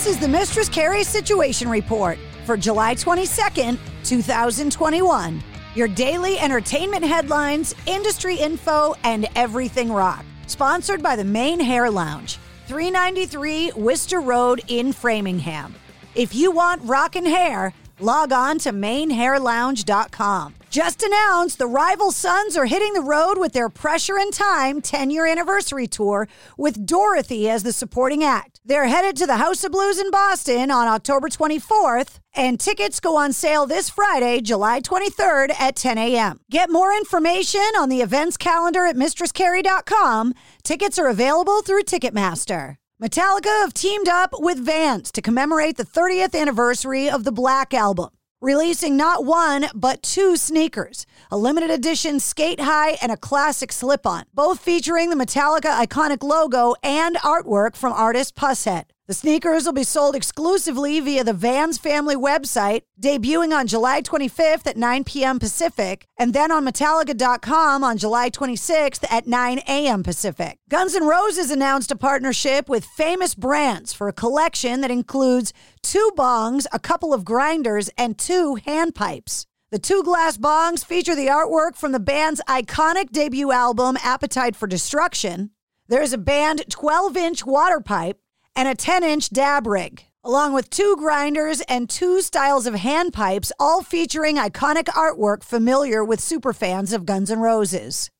This is the Mistress Carrie Situation Report for July 22nd, 2021. Your daily entertainment headlines, industry info, and everything rock. Sponsored by the Maine Hair Lounge, 393 Worcester Road in Framingham. If you want rockin' hair, log on to mainhairlounge.com. Just announced the Rival Sons are hitting the road with their Pressure and Time 10 year anniversary tour with Dorothy as the supporting act. They're headed to the House of Blues in Boston on October 24th, and tickets go on sale this Friday, July 23rd at 10 a.m. Get more information on the events calendar at mistresscarrie.com. Tickets are available through Ticketmaster. Metallica have teamed up with Vans to commemorate the 30th anniversary of the Black Album releasing not one, but two sneakers a limited edition skate high and a classic slip on, both featuring the Metallica iconic logo and artwork from artist Pushead. The sneakers will be sold exclusively via the Vans family website, debuting on July 25th at 9 p.m. Pacific, and then on Metallica.com on July 26th at 9 a.m. Pacific. Guns N' Roses announced a partnership with Famous Brandz for a collection that includes two bongs, a couple of grinders, and two handpipes. The two glass bongs feature the artwork from the band's iconic debut album, Appetite for Destruction. There's a band 12 inch water pipe and a 10 inch dab rig, along with two grinders and two styles of handpipes, all featuring iconic artwork familiar with superfans of Guns N' Roses.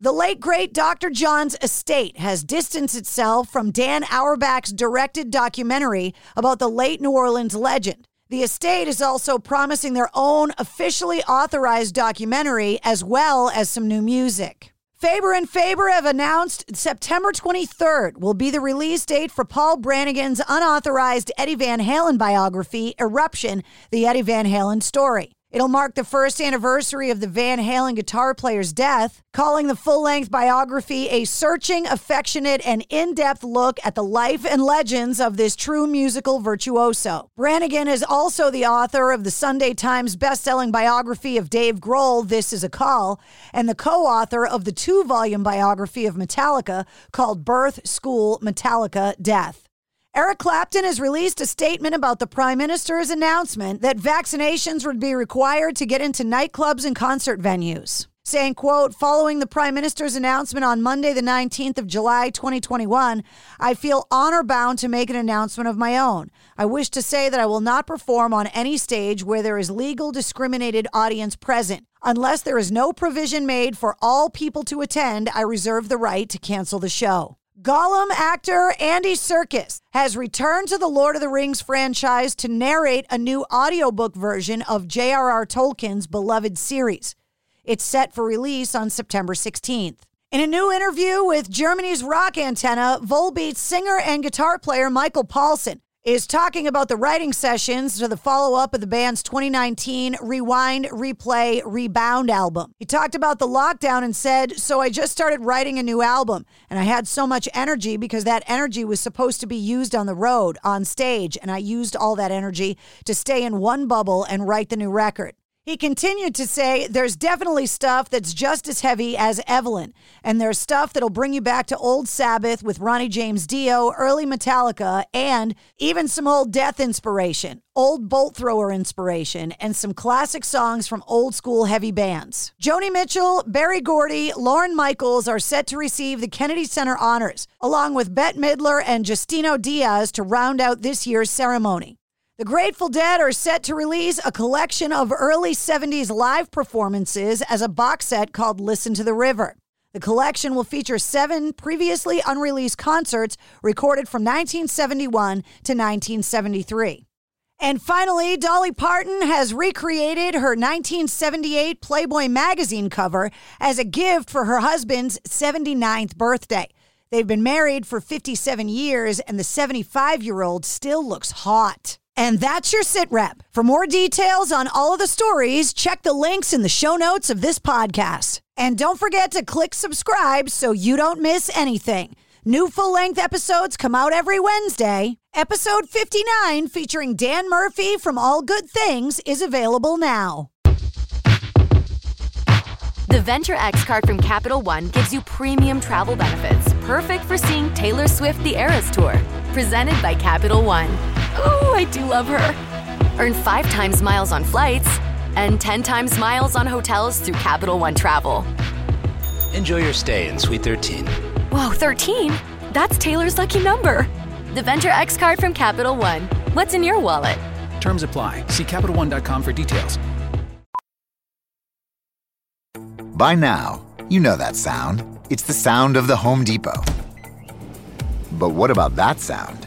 The late great Dr. John's estate has distanced itself from Dan Auerbach's directed documentary about the late New Orleans legend. The estate is also promising their own officially authorized documentary as well as some new music. Faber and Faber have announced September 23rd will be the release date for Paul Brannigan's unauthorized Eddie Van Halen biography, Eruption, the Eddie Van Halen story. It'll mark the first anniversary of the Van Halen guitar player's death, calling the full length biography a searching, affectionate, and in depth look at the life and legends of this true musical virtuoso. Brannigan is also the author of the Sunday Times best-selling biography of Dave Grohl, This Is a Call, and the co author of the two volume biography of Metallica called Birth, School, Metallica, Death. Eric Clapton has released a statement about the Prime Minister's announcement that vaccinations would be required to get into nightclubs and concert venues. Saying, quote, following the Prime Minister's announcement on Monday, the 19th of July, 2021, I feel honor bound to make an announcement of my own. I wish to say that I will not perform on any stage where there is legal discriminated audience present. Unless there is no provision made for all people to attend, I reserve the right to cancel the show. Gollum actor Andy Serkis has returned to the Lord of the Rings franchise to narrate a new audiobook version of J.R.R. Tolkien's beloved series. It's set for release on September 16th. In a new interview with Germany's Rock Antenne, Volbeat singer and guitar player Michael Poulsen is talking about the writing sessions to the follow up of the band's 2019 Rewind, Replay, Rebound album. He talked about the lockdown and said, So I just started writing a new album, and I had so much energy because that energy was supposed to be used on the road, on stage, and I used all that energy to stay in one bubble and write the new record. He continued to say, There's definitely stuff that's just as heavy as Evelyn, and there's stuff that'll bring you back to old Sabbath with Ronnie James Dio, early Metallica, and even some old Death inspiration, old Bolt Thrower inspiration, and some classic songs from old school heavy bands. Joni Mitchell, Berry Gordy, Lorne Michaels are set to receive the Kennedy Center honors, along with Bette Midler and Justino Diaz to round out this year's ceremony. The Grateful Dead are set to release a collection of early 70s live performances as a box set called Listen to the River. The collection will feature seven previously unreleased concerts recorded from 1971 to 1973. And finally, Dolly Parton has recreated her 1978 Playboy magazine cover as a gift for her husband's 79th birthday. They've been married for 57 years, and the 75 year old still looks hot. And that's your sit rep. For more details on all of the stories, check the links in the show notes of this podcast. And don't forget to click subscribe so you don't miss anything. New full length episodes come out every Wednesday. Episode 59, featuring Dan Murphy from All Good Things, is available now. The Venture X card from Capital One gives you premium travel benefits, perfect for seeing Taylor Swift the Eras Tour. Presented by Capital One. Ooh, I do love her. Earn five times miles on flights and 10 times miles on hotels through Capital One Travel. Enjoy your stay in Suite 13. Whoa, 13? That's Taylor's lucky number. The Venture X card from Capital One. What's in your wallet? Terms apply. See CapitalOne.com for details. By now, you know that sound. It's the sound of the Home Depot. But what about that sound?